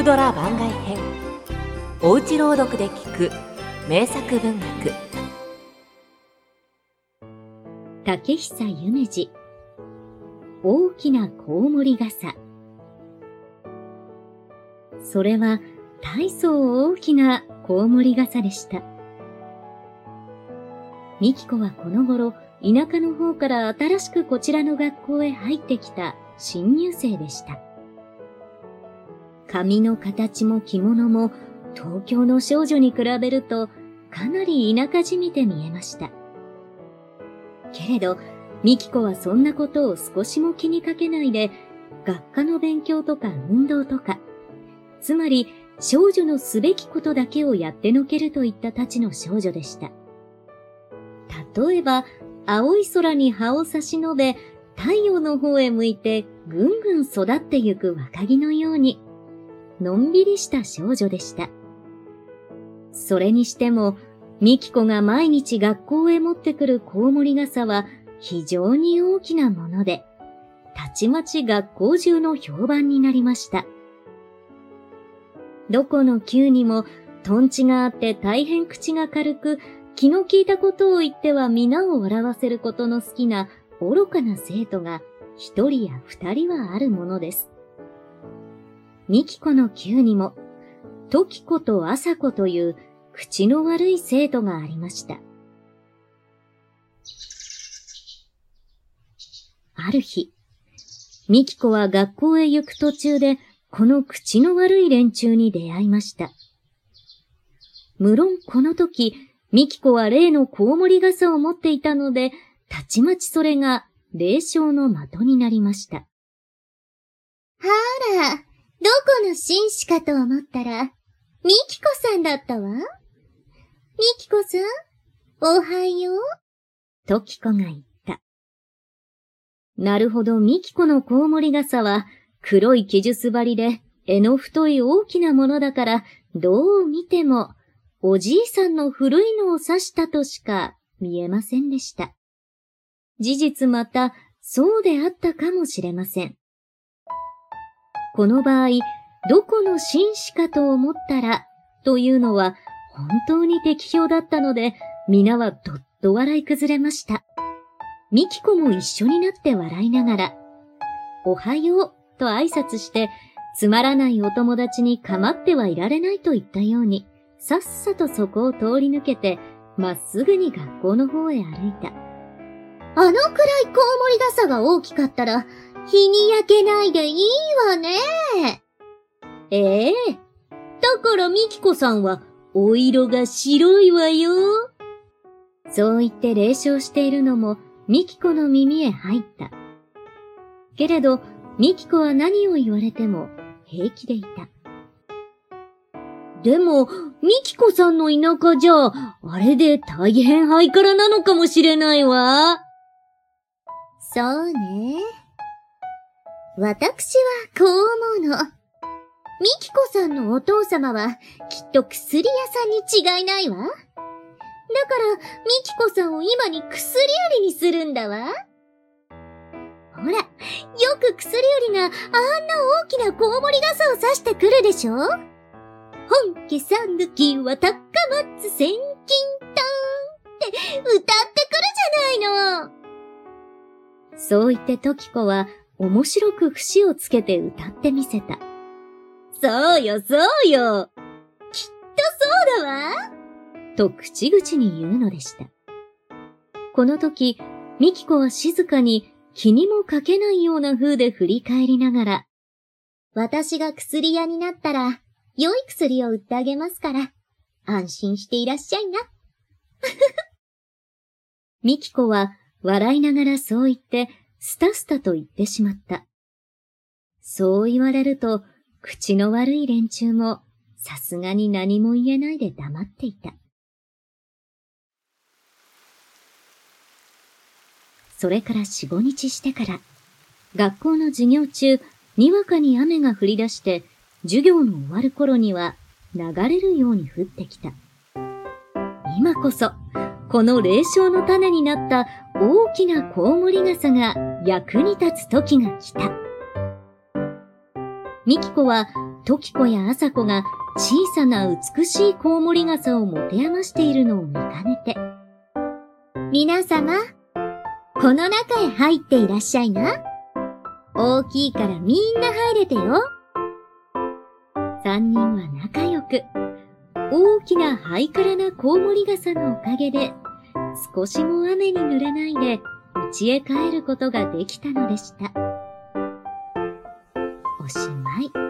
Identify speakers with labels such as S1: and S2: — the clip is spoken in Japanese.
S1: クドラ番外編おうち朗読で聞く名作文学
S2: 竹久夢二大きなコウモリ傘それは大層大きなコウモリ傘でした。ミキコはこの頃、田舎の方から新しくこちらの学校へ入ってきた新入生でした。髪の形も着物も東京の少女に比べるとかなり田舎じみて見えました。けれど、ミキコはそんなことを少しも気にかけないで、学科の勉強とか運動とか、つまり少女のすべきことだけをやってのけるといったたちの少女でした。例えば、青い空に葉を差し伸べ、太陽の方へ向いてぐんぐん育ってゆく若木のように、のんびりした少女でした。それにしても、ミキコが毎日学校へ持ってくるコウモリ傘は非常に大きなもので、たちまち学校中の評判になりました。どこの級にも、トンチがあって大変口が軽く、気の利いたことを言っては皆を笑わせることの好きな愚かな生徒が一人や二人はあるものです。ミキコの級にも、トキコとアサコという口の悪い生徒がありました。ある日、ミキコは学校へ行く途中でこの口の悪い連中に出会いました。無論この時、ミキコは例のコウモリ傘を持っていたので、たちまちそれが霊障の的になりました。
S3: あら、どこの紳士かと思ったら、ミキコさんだったわ。ミキコさん、おはよう。
S2: トキコが言った。なるほど、ミキコのコウモリ傘は、黒い生術張りで、柄の太い大きなものだから、どう見ても、おじいさんの古いのを指したとしか見えませんでした。事実また、そうであったかもしれません。この場合、どこの紳士かと思ったら、というのは、本当に適当だったので、皆はどっと笑い崩れました。ミキコも一緒になって笑いながら、おはようと挨拶して、つまらないお友達に構ってはいられないと言ったように、さっさとそこを通り抜けて、まっすぐに学校の方へ歩いた。
S3: あのくらいコウモリ傘が大きかったら、日に焼けないでいいわね。
S2: ええだからミキコさんは、お色が白いわよ。そう言って霊笑しているのも、ミキコの耳へ入った。けれど、ミキコは何を言われても平気でいた。でも、ミキコさんの田舎じゃ、あれで大変ハイカラなのかもしれないわ。
S3: そうね。私はこう思うの。ミキコさんのお父様は、きっと薬屋さんに違いないわ。だから、ミキコさんを今に薬売りにするんだわ。ほら、よく薬売りがあんな大きなコウモリ傘を刺してくるでしょ本家さん抜きは高松千金丹って歌ってくるじゃないの。
S2: そう言ってトキコは面白く節をつけて歌ってみせた。そうよ、そうよ。
S3: きっとそうだわ。
S2: と口々に言うのでした。この時、ミキコは静かに気にもかけないような風で振り返りながら、
S3: 私が薬屋になったら、良い薬を売ってあげますから、安心していらっしゃいな。
S2: ミキコは笑いながらそう言って、スタスタと言ってしまった。そう言われると、口の悪い連中も、さすがに何も言えないで黙っていた。それから四五日してから、学校の授業中、にわかに雨が降り出して、授業の終わる頃には流れるように降ってきた。今こそ、この霊障の種になった大きなコウモリ傘が役に立つ時が来た。ミキコは時子や朝子が小さな美しいコウモリ傘を持て余しているのを見かねて、
S3: 皆様、この中へ入っていらっしゃいな。大きいからみんな入れてよ。
S2: 三人は仲良く、大きなハイカラなコウモリ傘のおかげで、少しも雨に濡れないで、家へ帰ることができたのでした。おしまい。